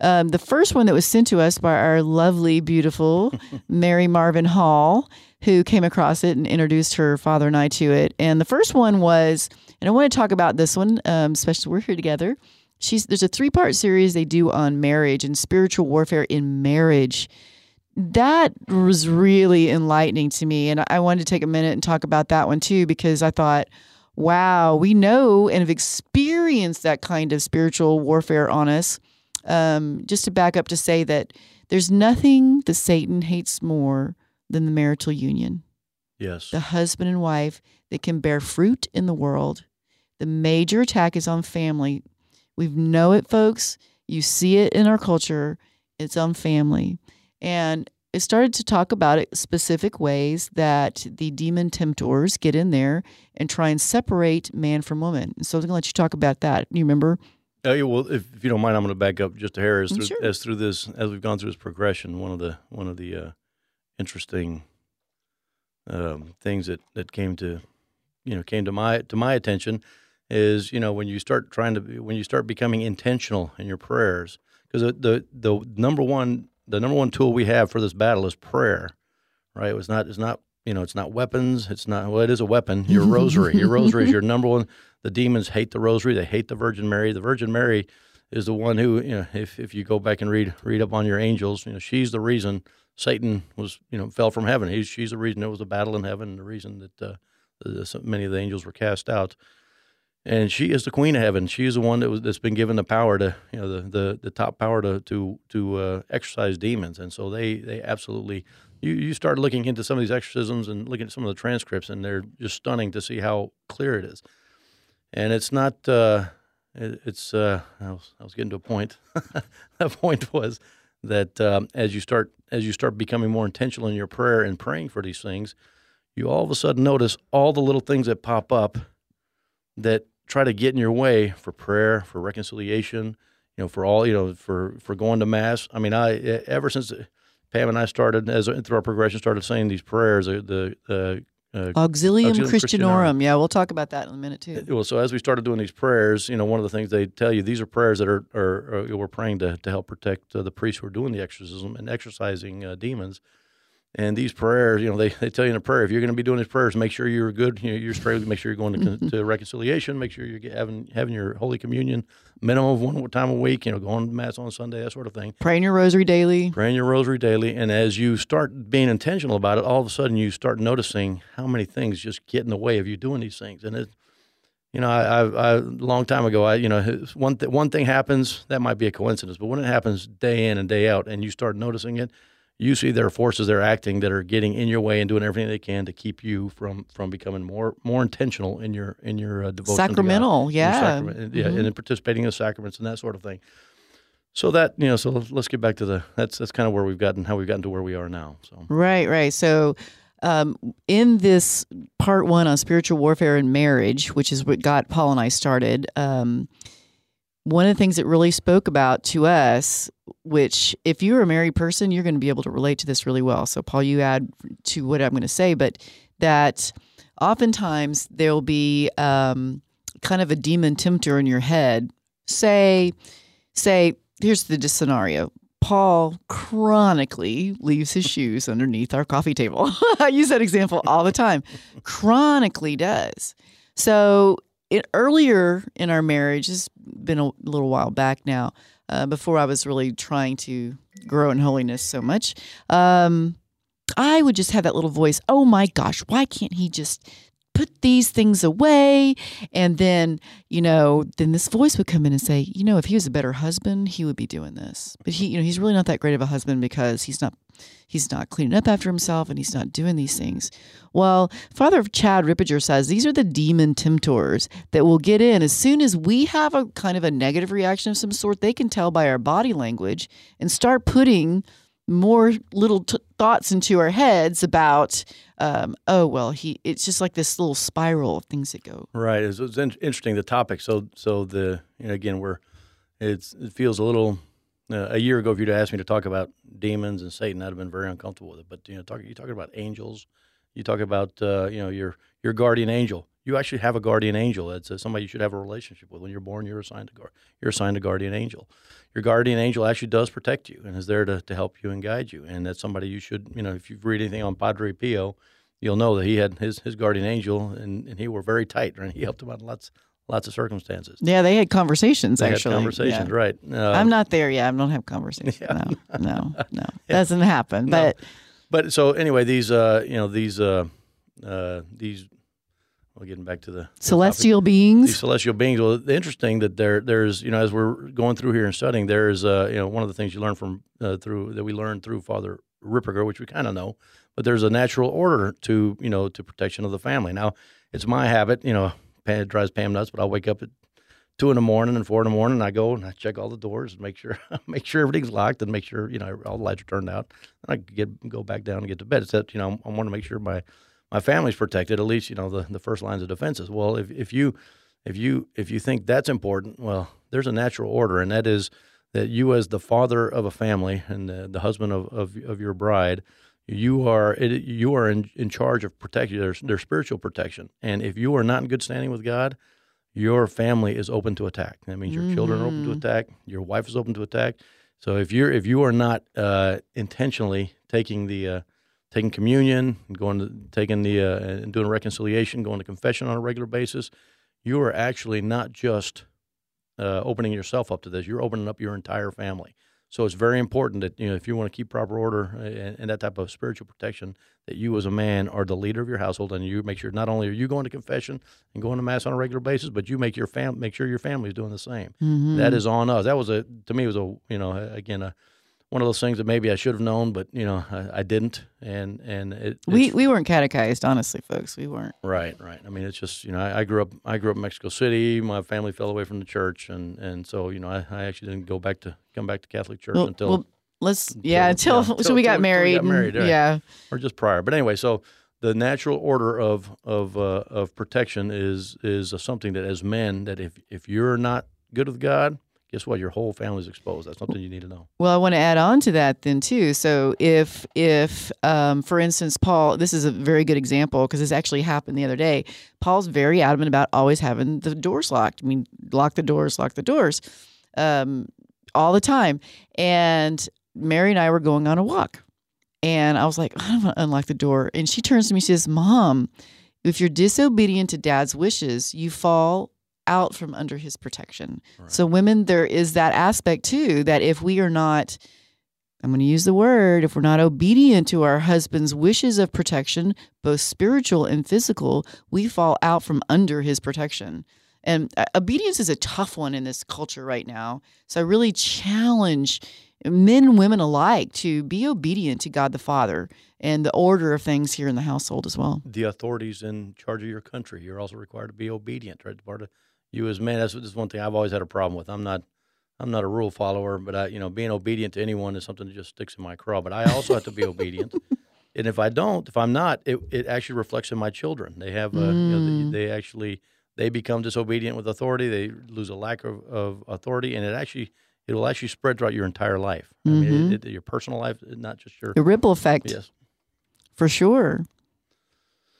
Um, the first one that was sent to us by our lovely, beautiful [laughs] Mary Marvin Hall, who came across it and introduced her father and I to it. And the first one was, and I want to talk about this one, um, especially we're here together. She's there's a three part series they do on marriage and spiritual warfare in marriage. That was really enlightening to me, and I wanted to take a minute and talk about that one too because I thought, wow, we know and have experienced that kind of spiritual warfare on us um, just to back up to say that there's nothing that Satan hates more than the marital union, Yes. the husband and wife that can bear fruit in the world. The major attack is on family. We know it, folks. You see it in our culture. It's on family. And it started to talk about it specific ways that the demon temptors get in there and try and separate man from woman. So I'm going to let you talk about that. You remember? Oh, yeah, well, if, if you don't mind, I'm going to back up just a hair as Mm, through, sure. as through this as we've gone through this progression. One of the one of the uh, interesting um, things that, that came to you know came to my to my attention is you know when you start trying to when you start becoming intentional in your prayers because the, the the number one the number one tool we have for this battle is prayer, right? It's not it's not you know it's not weapons. It's not well it is a weapon. Your rosary. Your rosary is your number one. The demons hate the rosary. They hate the Virgin Mary. The Virgin Mary is the one who you know if, if you go back and read read up on your angels, you know she's the reason Satan was you know fell from heaven. He's she's the reason there was a battle in heaven. The reason that uh, the, many of the angels were cast out. And she is the queen of heaven. She is the one that was that's been given the power to you know the the, the top power to to to uh, exorcise demons. And so they they absolutely you you start looking into some of these exorcisms and looking at some of the transcripts, and they're just stunning to see how clear it is. And it's not. Uh, it, it's. Uh, I was I was getting to a point. [laughs] the point was that um, as you start as you start becoming more intentional in your prayer and praying for these things, you all of a sudden notice all the little things that pop up that try to get in your way for prayer, for reconciliation, you know, for all, you know, for for going to mass. I mean, I ever since Pam and I started as through our progression started saying these prayers, the the uh, uh, Auxilium, Auxilium Christianorum. Yeah, we'll talk about that in a minute too. well, so as we started doing these prayers, you know, one of the things they tell you these are prayers that are, are, are we're praying to, to help protect uh, the priests who are doing the exorcism and exorcising uh, demons. And these prayers, you know, they, they tell you in a prayer if you're going to be doing these prayers, make sure you're good, you know, you're straight. Make sure you're going to, mm-hmm. to reconciliation. Make sure you're having having your Holy Communion minimum of one time a week. You know, going to mass on Sunday, that sort of thing Praying your rosary daily. praying your rosary daily and as you start being intentional about it all of a sudden you start noticing how many things just get in the way of you doing these things and it you know i i, long time ago i you know one th- one thing happens that might be a coincidence but when it happens day in and day out and you start noticing it you see there are forces that are acting that are getting in your way and doing everything they can to keep you from from becoming more more intentional in your in your uh, devotion Sacramental, yeah. sacrament, yeah, Mhm. and in participating in the sacraments and that sort of thing. So that you know, so let's- let's get back to the that's that's kind of where we've gotten how we've gotten to where we are now. So Right, right. So, um, in this part one on spiritual warfare and marriage, which is what got Paul and I started, um, one of the things that really spoke about to us, which if you're a married person, you're going to be able to relate to this really well. So, Paul, you add to what I'm going to say, but that oftentimes there'll be um, kind of a demon tempter in your head. Say, say, here's the scenario. Paul chronically leaves his shoes underneath our coffee table. [laughs] I use that example all the time. chronically does. So it, earlier in our marriage, it's been a little while back now, uh, before I was really trying to grow in holiness so much. Um, I would just have that little voice. Oh my gosh, why can't he just put these things away? And then, you know, then this voice would come in and say, you know, if he was a better husband, he would be doing this. But he, you know, he's really not that great of a husband because he's not he's not cleaning up after himself and he's not doing these things. Well, Father Chad Ripperger says these are the demon temptors that will get in as soon as we have a kind of a negative reaction of some sort. They can tell by our body language and start putting more little t- thoughts into our heads about, um, oh well, he. It's just like this little spiral of things that go. right, it's, it's in- interesting the topic. So so the you know, again we're it's it feels a little. Uh, a year ago, if you'd asked me to talk about demons and Satan, I'd have been very uncomfortable with it. But you know, talk, you talking about angels, you talk about uh, you know your your guardian angel. You actually have a guardian angel. That's uh, somebody you should have a relationship with. When you're born, you're assigned a guard. You're assigned a guardian angel. Your guardian angel actually does protect you and is there to, to help you and guide you. And that's somebody you should you know if you read anything on Padre Pio, you'll know that he had his his guardian angel and, and he were very tight and [laughs] he helped him out in lots lots of circumstances. Yeah, they had conversations They actually. had conversations, Yeah. right? Uh, I'm not there yet. I don't have conversations. [laughs] Yeah. No, no, no. [laughs] Doesn't happen. No. But But so anyway, these uh, you know these uh, uh, these. Well, getting back to the celestial these beings. celestial beings. Well, the interesting that there there's you know as we're going through here and studying, there's uh, you know one of the things you learn from uh, through that we learned through Father Ripperger, which we kind of know, but there's a natural order to you know to protection of the family. Now, it's my habit, you know, it drives Pam nuts, but I'll wake up at two in the morning and four in the morning. And I go and I check all the doors and make sure [laughs] make sure everything's locked and make sure you know all the lights are turned out. And I get go back down and get to bed. Except you know I want to make sure my my family's protected. At least you know the, the first lines of defenses. Well, if if you if you if you think that's important, well, there's a natural order, and that is that you as the father of a family and the, the husband of, of of your bride. You are it, you are in, in charge of protecting their, their spiritual protection, and if you are not in good standing with God, your family is open to attack. That means your children are open to attack. Your wife is open to attack. So if you're if you are not uh, intentionally taking the uh, taking communion, and going to taking the uh, and doing reconciliation, going to confession on a regular basis, you are actually not just uh, opening yourself up to this. You're opening up your entire family. So it's very important that you know if you want to keep proper order uh, and, and that type of spiritual protection, that you as a man are the leader of your household, and you make sure not only are you going to confession and going to mass on a regular basis, but you make your fam make sure your family is doing the same. Mm-hmm. That is on us. That was a to me was a you know again a one of those things that maybe I should have known, but you know I, I didn't, and and it, we we weren't catechized, honestly, folks. We weren't. Right, right. I mean, it's just you know, I, I grew up. I grew up in Mexico City. My family fell away from the church, and and so you know, I, I actually didn't go back to come back to Catholic church Well, until well, let's yeah until- until, yeah, so we until- got until we married. got married, right. Yeah. or just prior. But anyway, so the natural order of of uh, of protection is is something that as men that if if you're not good with God, guess what? Your whole family's exposed. That's something you need to know. Well, I want to add on to that then too. So if if um, for instance Paul, this is a very good example because this actually happened the other day. Paul's very adamant about always having the doors locked. I mean, lock the doors, lock the doors, um, all the time. And Mary and I were going on a walk, and I was like, I don't want to unlock the door. And she turns to me, she says, "Mom, if you're disobedient to Dad's wishes, you fall." Out from under his protection. So women there is that aspect too that if we are not I'm going to use the word if we're not obedient to our husband's wishes of protection, both spiritual and physical, we fall out from under his protection. And uh, obedience is a tough one in this culture right now. So I really challenge men and women alike to be obedient to God the Father and the order of things here in the household as well. The authorities in charge of your country, you're also required to be obedient. Right, part of you as men. That's this one thing I've always had a problem with. I'm not. I'm not a rule follower, but I, you know, being obedient to anyone is something that just sticks in my craw. But I also have to be obedient, [laughs] and if I don't, if I'm not, it, it actually reflects in my children. They have, uh, you know, they, they actually they become disobedient with authority. They lose a lack of, of authority, and it actually it will actually spread throughout your entire life. I mean, it, it, your personal life, not just your The ripple effect. yes. For sure.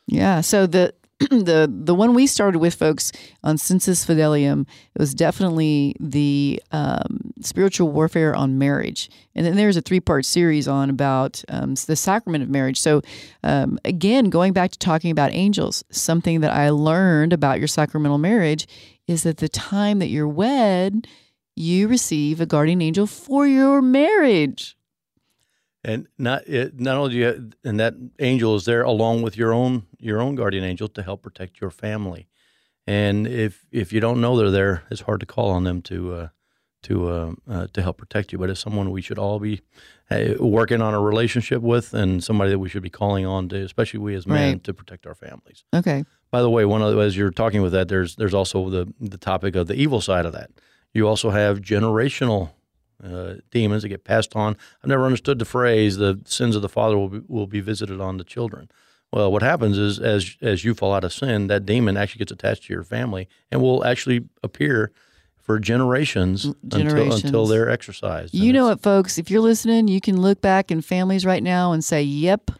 Yeah. So the [clears throat] the the one we started with, folks, on Sensus Fidelium, it was definitely the um, spiritual warfare on marriage, and then there's a three part series on about um, the sacrament of marriage. So um, again, going back to talking about angels, something that I learned about your sacramental marriage is that the time that you're wed, you receive a guardian angel for your marriage. And not it, not only do you and that angel is there along with your own your own guardian angel to help protect your family and if if you don't know they're there it's hard to call on them to uh, to uh, uh, to help protect you but it's someone we should all be uh, working on a relationship with and somebody that we should be calling on to especially we as men Right. to protect our families Okay. by the way, one of as you're talking with that, there's there's also the the topic of the evil side of that. You also have generational uh, demons that get passed on. I've never understood the phrase "the sins of the father will be, will be visited on the children." Well, what happens is as as you fall out of sin, that demon actually gets attached to your family and will actually appear for generations, Until, until they're exorcised. You know what, folks? If you're listening, you can look back in families right now and say, "Yep,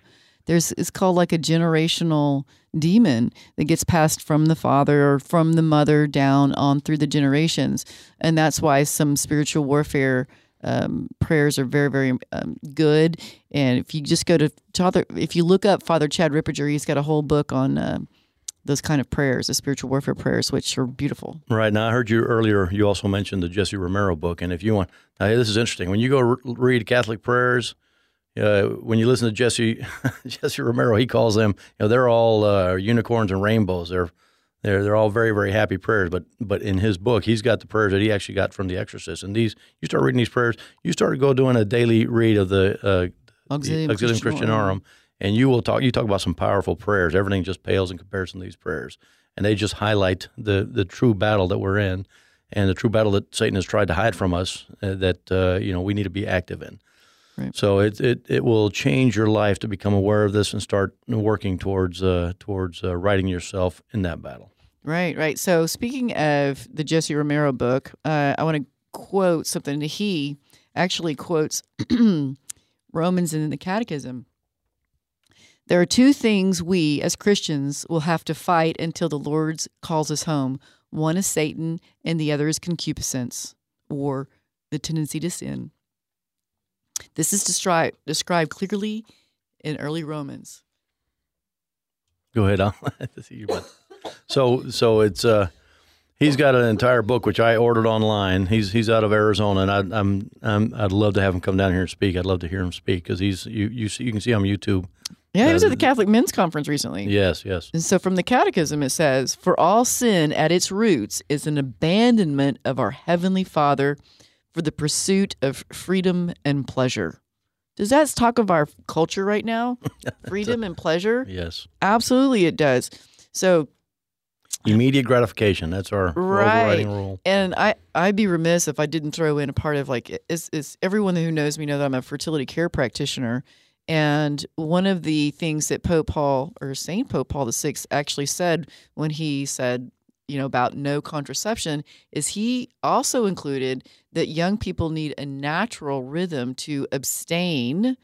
there's." It's called like a generational demon that gets passed from the father or from the mother down on through the generations, and that's why some spiritual warfare um, prayers are very, very um, good. And if you just go to Father, if you look up Father Chad Ripperger, he's got a whole book on. Uh, those kind of prayers, the spiritual warfare prayers, which are beautiful. Right now, I heard you earlier. You also mentioned the Jesse Romero book, and if you want, now this is interesting. When you go re- read Catholic prayers, uh, when you listen to Jesse [laughs] Jesse Romero, he calls them. You know, they're all uh, unicorns and rainbows. They're they're they're all very very happy prayers. But but in his book, he's got the prayers that he actually got from The Exorcist. And these, you start reading these prayers, you start go doing a daily read of the uh, Auxilium, the Auxilium Christianorum, and you will talk. You talk about some powerful prayers. Everything just pales in comparison to these prayers, and they just highlight the the true battle that we're in, and the true battle that Satan has tried to hide from us. Uh, that uh, you know we need to be active in. So it, it it will change your life to become aware of this and start working towards uh, towards uh, righting yourself in that battle. Right, right. So speaking of the Jesse Romero book, uh, I want to quote something. That he actually quotes [clears throat] Romans in the Catechism. There are two things we as Christians will have to fight until the Lord calls us home. One is Satan, and the other is concupiscence, or the tendency to sin. This is destri- described clearly in early Romans. Go ahead. [laughs] I'll see you. So so it's uh he's got an entire book which I ordered online. He's he's out of Arizona, and I, I'm I'm I'd love to have him come down here and speak. I'd love to hear him speak because he's you you see, you can see him on YouTube. Yeah, he was Uh, at the Catholic Men's Conference recently. Yes, yes. And so from the Catechism, it says, For all sin at its roots is an abandonment of our Heavenly Father for the pursuit of freedom and pleasure. Does that talk of our culture right now? [laughs] Freedom and pleasure? Yes. Absolutely, it does. So, Immediate gratification. That's our Right. overriding rule. and I, I'd be remiss if I didn't throw in a part of like, is, is everyone who knows me know that I'm a fertility care practitioner. And one of the things that Pope Paul or Saint Pope Paul VI actually said when he said, you know, about no contraception is he also included that young people need a natural rhythm to abstain,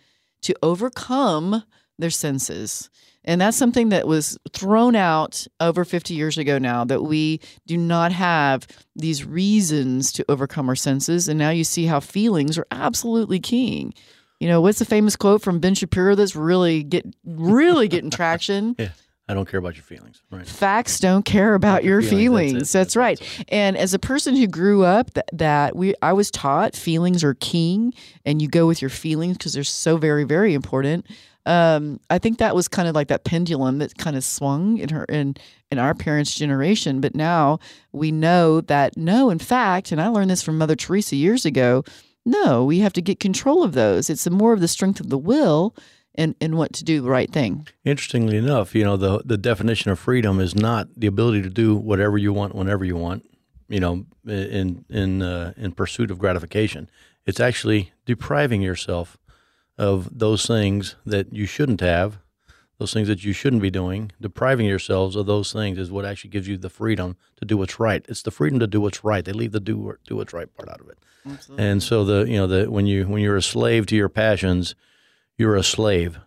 to overcome their senses. And that's something that was thrown out over 50 years ago now that we do not have these reasons to overcome our senses. And now you see how feelings are absolutely king. You know, what's the famous quote from Ben Shapiro that's really get really getting [laughs] traction? I don't care about your feelings. Right. Facts don't care about your Your feelings. feelings, That's, that's it. right. And as a person who grew up that, that we I was taught feelings are king and you go with your feelings because they're so very very important. Um, I think that was kind of like that pendulum that kind of swung in her in in our parents' generation. But now we know that no, in fact, and I learned this from Mother Teresa years ago. No, we have to get control of those. It's more of the strength of the will and and what to do the right thing. Interestingly enough, you know the the definition of freedom is not the ability to do whatever you want whenever you want. You know, in in uh, in pursuit of gratification, it's actually depriving yourself of those things that you shouldn't have, those things that you shouldn't be doing. Depriving yourselves of those things is what actually gives you the freedom to do what's right. It's the freedom to do what's right. They leave the do do what's right part out of it. Absolutely. And so the you know the when you when you're a slave to your passions, you're a slave,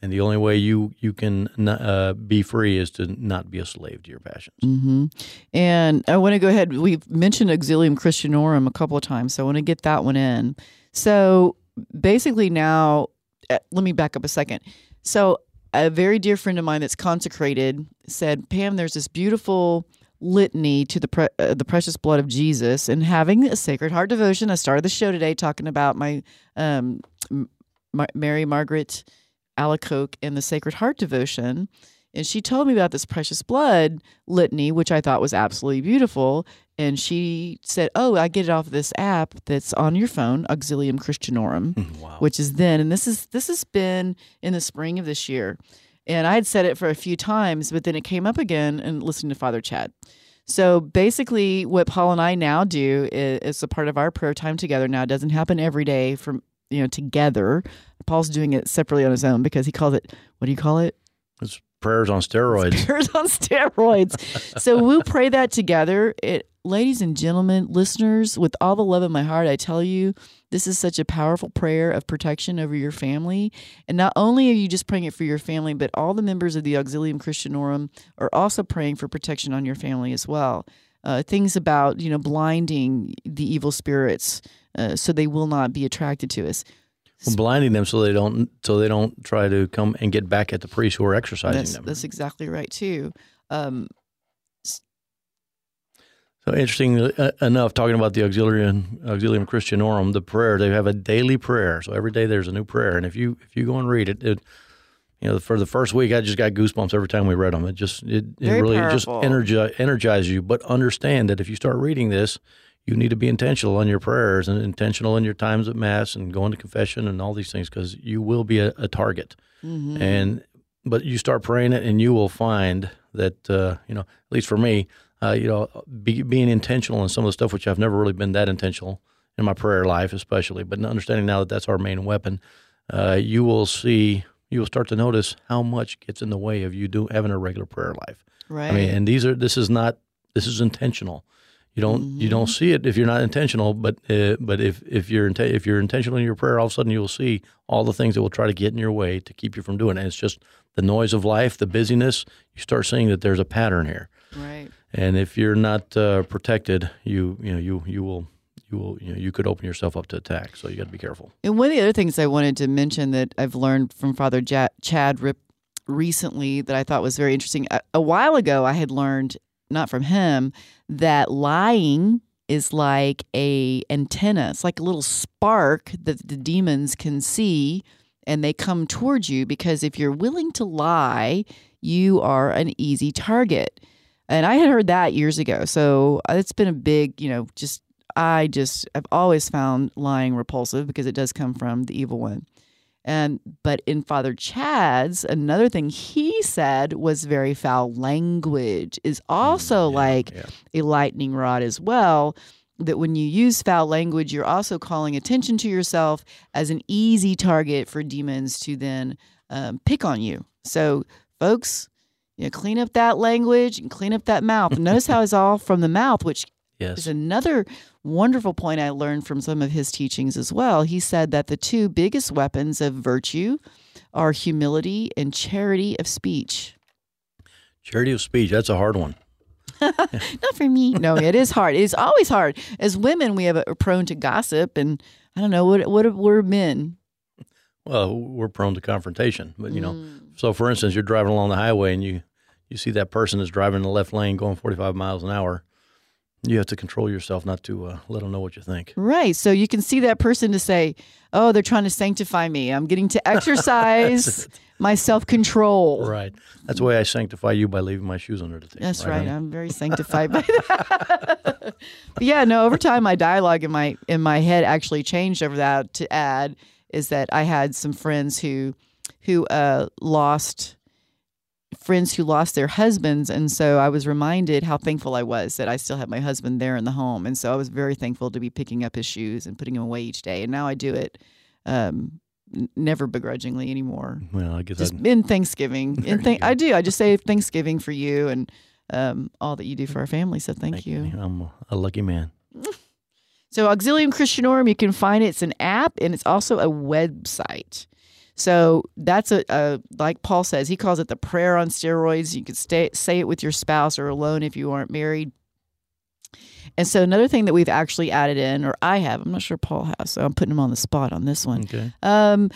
and the only way you you can uh, be free is to not be a slave to your passions. hmm And I want to go ahead. We've mentioned Auxilium Christianorum a couple of times, so I want to get that one in. So basically, now uh, let me back up a second. So a very dear friend of mine that's consecrated said, "Pam, there's this beautiful." litany to the pre- uh, the precious blood of Jesus and having a sacred heart devotion I started the show today talking about my um Mar- Mary Margaret Alacoque and the sacred heart devotion and she told me about this precious blood litany, which I thought was absolutely beautiful. And she said, "Oh, I get it off this app that's on your phone, Auxilium Christianorum, mm, Wow. which is then, and this is this has been in the spring of this year. And I had said it for a few times, but then it came up again and listening to Father Chad. So basically, what Paul and I now do is, is a part of our prayer time together. Now it doesn't happen every day from you know together. Paul's doing it separately on his own because he calls it what do you call it? It's prayers on steroids. [laughs] prayers on steroids. so we'll pray that together. It ladies and gentlemen, listeners, with all the love in my heart, I tell you, this is such a powerful prayer of protection over your family. And not only are you just praying it for your family, but all the members of the Auxilium Christianorum are also praying for protection on your family as well. Uh, things about you know blinding the evil spirits uh, so they will not be attracted to us. Well, blinding them so they don't so they don't try to come and get back at the priests who are exorcising That's, them. that's exactly right too. Um, So interesting uh, enough, talking about the Auxilium Auxilium Christianorum, the prayer they have a daily prayer. So every day there's a new prayer, and if you if you go and read it, it you know for the first week I just got goosebumps every time we read them. It just it, it really just energize energize you. But understand that if you start reading this, you need to be intentional on your prayers and intentional in your times at mass and going to confession and all these things because you will be a, a target. mhm. and but you start praying it and you will find that uh, you know at least for me uh, you know be, being intentional in some of the stuff which i've never really been that intentional in my prayer life especially but understanding now that that's our main weapon uh, you will see you will start to notice how much gets in the way of you do having a regular prayer life right. i mean and these are this is not this is intentional you don't you don't see it if you're not intentional but uh, but if if you're inte- if you're intentional in your prayer all of a sudden you'll see all the things that will try to get in your way to keep you from doing it and it's just the noise of life the busyness you start seeing that there's a pattern here right. and if you're not uh, protected you you know you you will you will you know you could open yourself up to attack so you got to be careful And one of the other things I wanted to mention that I've learned from Father ja- Chad Rip recently that I thought was very interesting. A, a while ago, I had learned, not from him, that lying is like a antenna. It's like a little spark that the demons can see and they come towards you because if you're willing to lie, you are an easy target. And I had heard that years ago. So uh, it's been a big, you know, just I just I've always found lying repulsive because it does come from the evil one. And but in Father Chad's, another thing he said was very foul language is also like yeah. a lightning rod as well. That when you use foul language, you're also calling attention to yourself as an easy target for demons to then um, pick on you. So, folks, you know, clean up that language and clean up that mouth. And notice how it's all from the mouth, which yes is another wonderful point I learned from some of his teachings as well. He said that the two biggest weapons of virtue are humility and charity of speech. charity of speech that's a hard one [laughs] Not for me. No, it is hard. It's always hard. As women, we have a, are prone to gossip, and I don't know what what we're men. well we're prone to confrontation but you know Mm. So, for instance, you're driving along the highway and you you see that person that's driving in the left lane going 45 miles an hour. You have to control yourself not to uh, let them know what you think. Right. So you can see that person to say, "Oh, they're trying to sanctify me. I'm getting to exercise [laughs] my self control." Right. That's the way I sanctify you by leaving my shoes under the table. That's right. honey? I'm very sanctified by that. [laughs] but yeah, no, over time my dialogue in my in my head actually changed over that to add is that I had some friends who who uh lost friends who lost their husbands and so I was reminded how thankful I was that I still had my husband there in the home and so I was very thankful to be picking up his shoes and putting him away each day and now I do it um n- never begrudgingly anymore Well, I guess just I'd- in Thanksgiving. [laughs] There In thank. I do. I just say Thanksgiving for you and um, all that you do for our family. So thank, you. I'm a- a lucky man. [laughs] So Auxilium Christianorum, you can find it. It's an app and it's also a website. So that's a, a like Paul says, he calls it the prayer on steroids. You can stay, say it with your spouse or alone if you aren't married. And so another thing that we've actually added in, or I have, I'm not sure Paul has, so I'm putting him on the spot on this one. Okay. Um,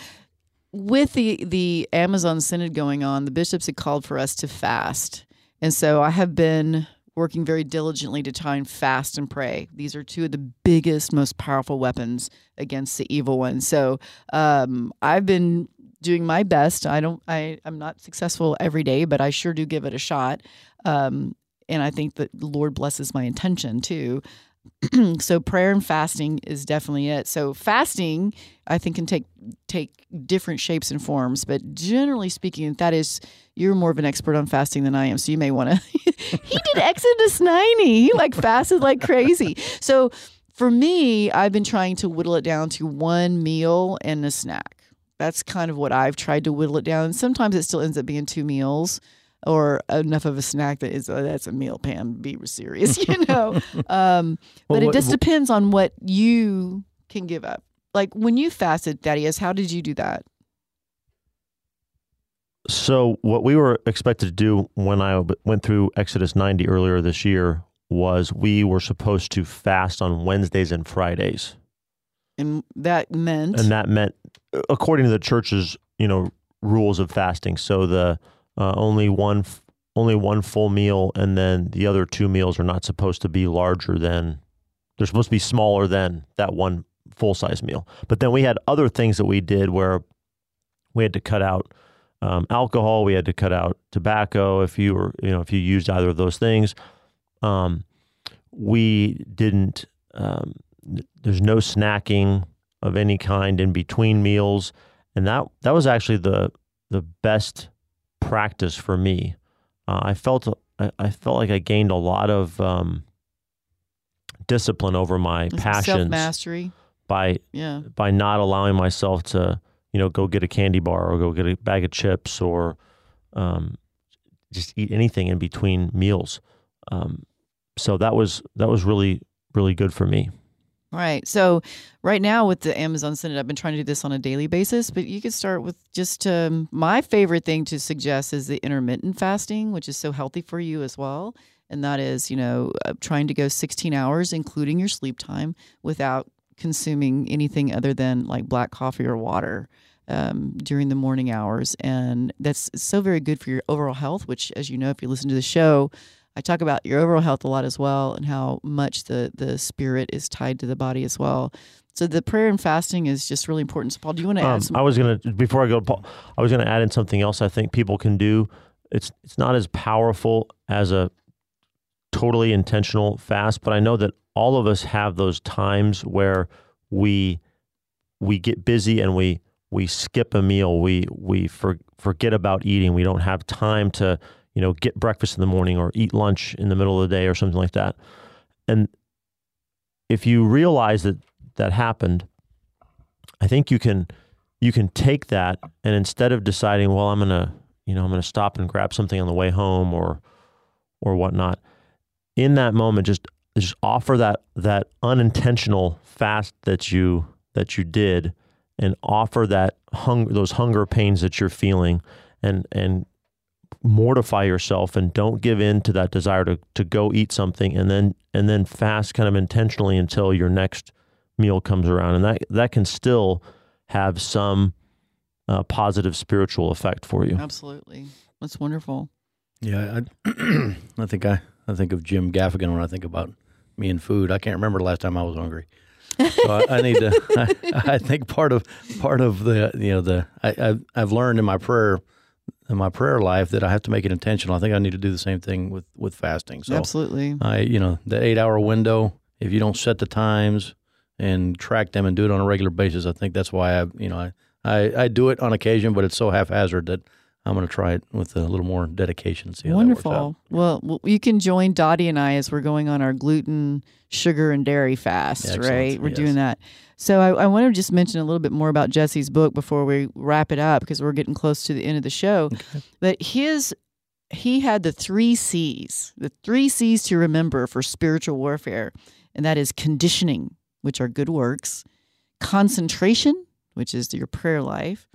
with the the Amazon Synod going on, the bishops had called for us to fast, and so I have been working very diligently to try and fast and pray. These are two of the biggest, most powerful weapons against the evil one. So um, I've been doing my best. I don't. I I'm not successful every day, but I sure do give it a shot. Um, and I think that the Lord blesses my intention too. [clears throat] so prayer and fasting is definitely it. So fasting, I think, can take take different shapes and forms, but generally speaking, that is you're more of an expert on fasting than I am. So you may want to. [laughs] he did Exodus ninety. He like fasted like crazy. So for me, I've been trying to whittle it down to one meal and a snack. That's kind of what I've tried to whittle it down. Sometimes it still ends up being two meals. Or enough of a snack that is oh, that's a meal. Pam, be serious, [laughs] you know. [laughs] um, but Well, it just what- depends on what you can give up. Like when you fasted, Thaddeus, how did you do that? So what we were expected to do when I went through Exodus 90 earlier this year was we were supposed to fast on Wednesdays and Fridays. And that meant and that meant according to the church's you know rules of fasting so the uh, only one only one full meal and then the other two meals are not supposed to be larger than they're supposed to be smaller than that one full size meal. But then we had other things that we did where we had to cut out um, alcohol we had to cut out tobacco if you were you know if you used either of those things. Um, we didn't um, there's no snacking of any kind in between meals. And that that was actually the the best practice for me uh, i felt I, I felt like i gained a lot of um, discipline over my passions mastery. by Yeah. by not allowing myself to you know go get a candy bar or go get a bag of chips or um, just eat anything in between meals um, so that was that was really really good for me Right. So right now with the Amazon Synod, I've been trying to do this on a daily basis, but you could start with just um, my favorite thing to suggest is the intermittent fasting, which is so healthy for you as well. And that is, you know, uh, trying to go 16 hours, including your sleep time, without consuming anything other than like black coffee or water um, during the morning hours. And that's so very good for your overall health, which, as you know, if you listen to the show, I talk about your overall health a lot as well, and how much the the spirit is tied to the body as well. So the prayer and fasting is just really important. So Paul, do you want to Um? I was gonna before I go, Paul, I was gonna add in something else. I think people can do. It's it's not as powerful as a totally intentional fast, but I know that all of us have those times where we we get busy and we we skip a meal. We we for, forget about eating. We don't have time to you know get breakfast in the morning or eat lunch in the middle of the day or something like that. And if you realize that that happened, I think you can you can take that and instead of deciding, well, I'm gonna you know I'm gonna stop and grab something on the way home or or whatnot, in that moment, just just offer that that unintentional fast that you that you did, and offer that hunger those hunger pains that you're feeling, and and mortify yourself and don't give in to that desire to to go eat something and then and then fast kind of intentionally until your next meal comes around and that that can still have some uh, positive spiritual effect for you Absolutely, that's wonderful. Yeah, I, [clears throat] I think I, I think of Jim Gaffigan when I think about me and food. I can't remember the last time I was hungry. So I, I need to. [laughs] I, I think part of part of the you know the I, I've I've learned in my prayer in my prayer life that I have to make it intentional. I think I need to do the same thing with with fasting. So Absolutely. I you know the eight hour window. If you don't set the times and track them and do it on a regular basis, I think that's why I you know I I, I do it on occasion, but it's so haphazard that I'm going to try it with a little more dedication. See how that works out. Wonderful. Well, you can join Dottie and I as we're going on our gluten, sugar, and dairy fast, Excellent. right? We're Yes. doing that. So I, I want to just mention a little bit more about Jesse's book before we wrap it up because we're getting close to the end of the show. But his he had the three C's, the three C's to remember for spiritual warfare, and that is conditioning, which are good works, concentration, which is your prayer life,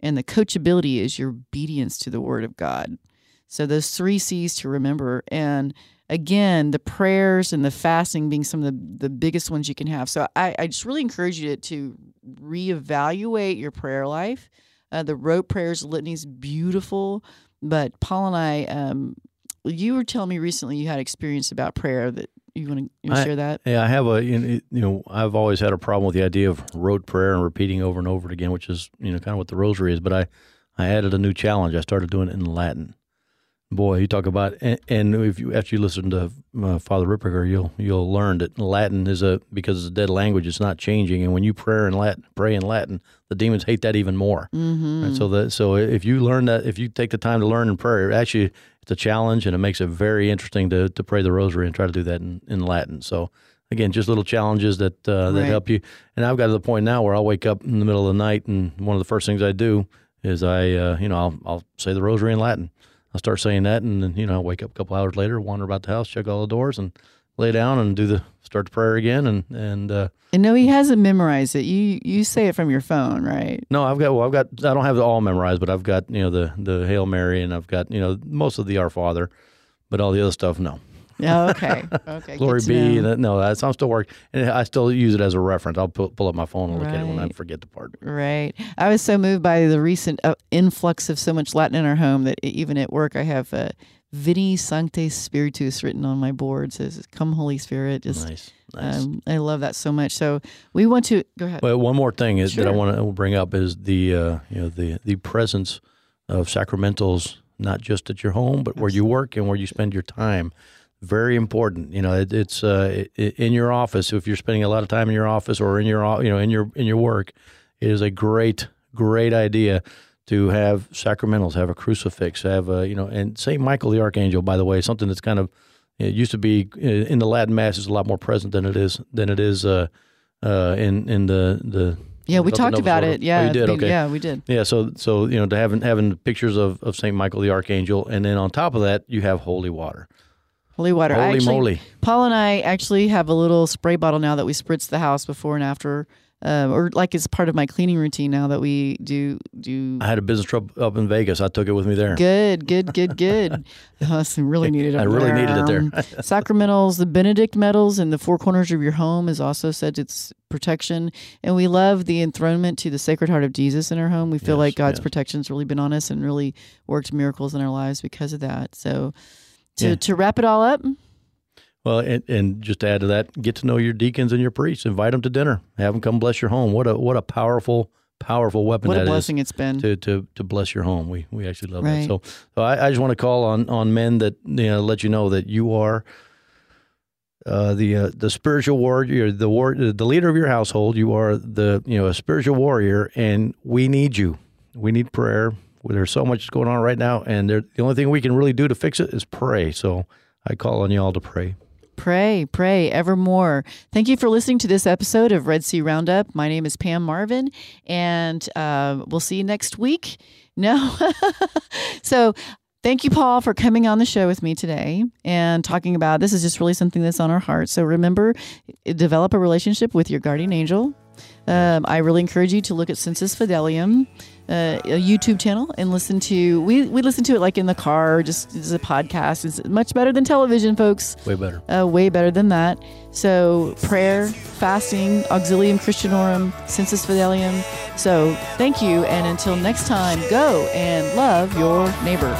and the coachability is your obedience to the word of God. So those three C's to remember. And again, the prayers and the fasting being some of the, the biggest ones you can have. So I, I just really encourage you to, reevaluate your prayer life. Uh, the rote prayers, litanies, beautiful. But Paul and I, um, you were telling me recently you had experience about prayer that you want to share that? Yeah, I have a you know, you know I've always had a problem with the idea of rote prayer and repeating over and over again, which is you know kind of what the rosary is. But I I added a new challenge. I started doing it in Latin. Boy, you talk about and, and if you after you listen to uh, Father Ripperger, you'll you'll learn that Latin is a because it's a dead language. It's not changing, and when you pray in Latin, pray in Latin, the demons hate that even more. Mm-hmm. And so that so if you learn that if you take the time to learn in prayer, actually a challenge and it makes it very interesting to, to pray the rosary and try to do that in, in Latin. So again, just little challenges that uh, that Right. help you. And I've got to the point now where I'll wake up in the middle of the night and one of the first things I do is I uh, you know I'll, I'll say the rosary in Latin. I'll start saying that, and then you know, I'll wake up a couple hours later, wander about the house, check all the doors, and lay down and do the start the prayer again, and and uh, And no, he hasn't memorized it. You you say it from your phone, right? no, I've got well, I've got I don't have it all memorized, but I've got you know the the Hail Mary, and I've got you know most of the Our Father, but all the other stuff, no. Yeah. Okay. [laughs] Okay. Glory be. That, no, that's I'm still working, and I still use it as a reference. I'll pull, pull up my phone and look at it when I forget the part. Right. I was so moved by the recent uh, influx of so much Latin in our home that even at work, I have uh, Veni Sancte Spiritus written on my board. Says, "Come, Holy Spirit." Just, Nice, nice. um, I love that so much. So we want to go ahead. Well, one more thing is that I want to bring up is the uh, you know the the presence of sacramentals not just at your home but where you work and where you spend your time. Very important. You know, it, it's uh, i in your office. If you're spending a lot of time in your office or in your you know in your in your work, it is a great great idea to have sacramentals, have a crucifix, have a you know, and Saint Michael the Archangel. By the way, something that's kind of it used to be uh, in the Latin Mass is a lot more present than it is than it is uh, uh, in in the the yeah, we talked about Sorority. it. Yeah. Oh, you did? Okay. Yeah, we did. yeah. So so you know to having having pictures of of Saint Michael the Archangel, and then on top of that you have holy water. Holy water. Holy actually- moly! Paul and I actually have a little spray bottle now that we spritz the house before and after, um, or like it's part of my cleaning routine now that we do do. I had a business trip up in Vegas. I took it with me there. Good, good, good, good. [laughs] Us really needed it. I really needed it there. Um, Sacramentals, the Benedict medals in the four corners of your home is also said it's protection. And we love the enthronement to the Sacred Heart of Jesus in our home. We feel Yes, like God's yes. protection's really been on us and really worked miracles in our lives because of that. So to, Yeah. to wrap it all up, Well, and, and just to add to that, get to know your deacons and your priests. Invite them to dinner. Have them come bless your home. What a what a powerful powerful weapon what a blessing it's been. to, to to bless your home. We we actually love Right. that. So so I, I just want to call on on men that you know let you know that you are uh, the uh, the spiritual warrior, the war, the leader of your household. You are the you know a spiritual warrior, and we need you. We need prayer. There's so much going on right now, and the only thing we can really do to fix it is pray. So I call on you all to pray. Pray, pray evermore. Thank you for listening to this episode of Red Sea Roundup. My name is Pam Marvin, and uh, we'll see you next week. No. [laughs] so, thank you, Paul, for coming on the show with me today and talking about this is just really something that's on our heart. So, remember, develop a relationship with your guardian angel. Um, I really encourage you to look at Sensus Fidelium, uh, a YouTube channel, and listen to. We we listen to it like in the car, just as a podcast. It's much better than television, folks Way better. uh, way better than that. So, prayer, fasting, auxilium Christianorum, sensus fidelium. So, thank you. And until next time, go and love your neighbor.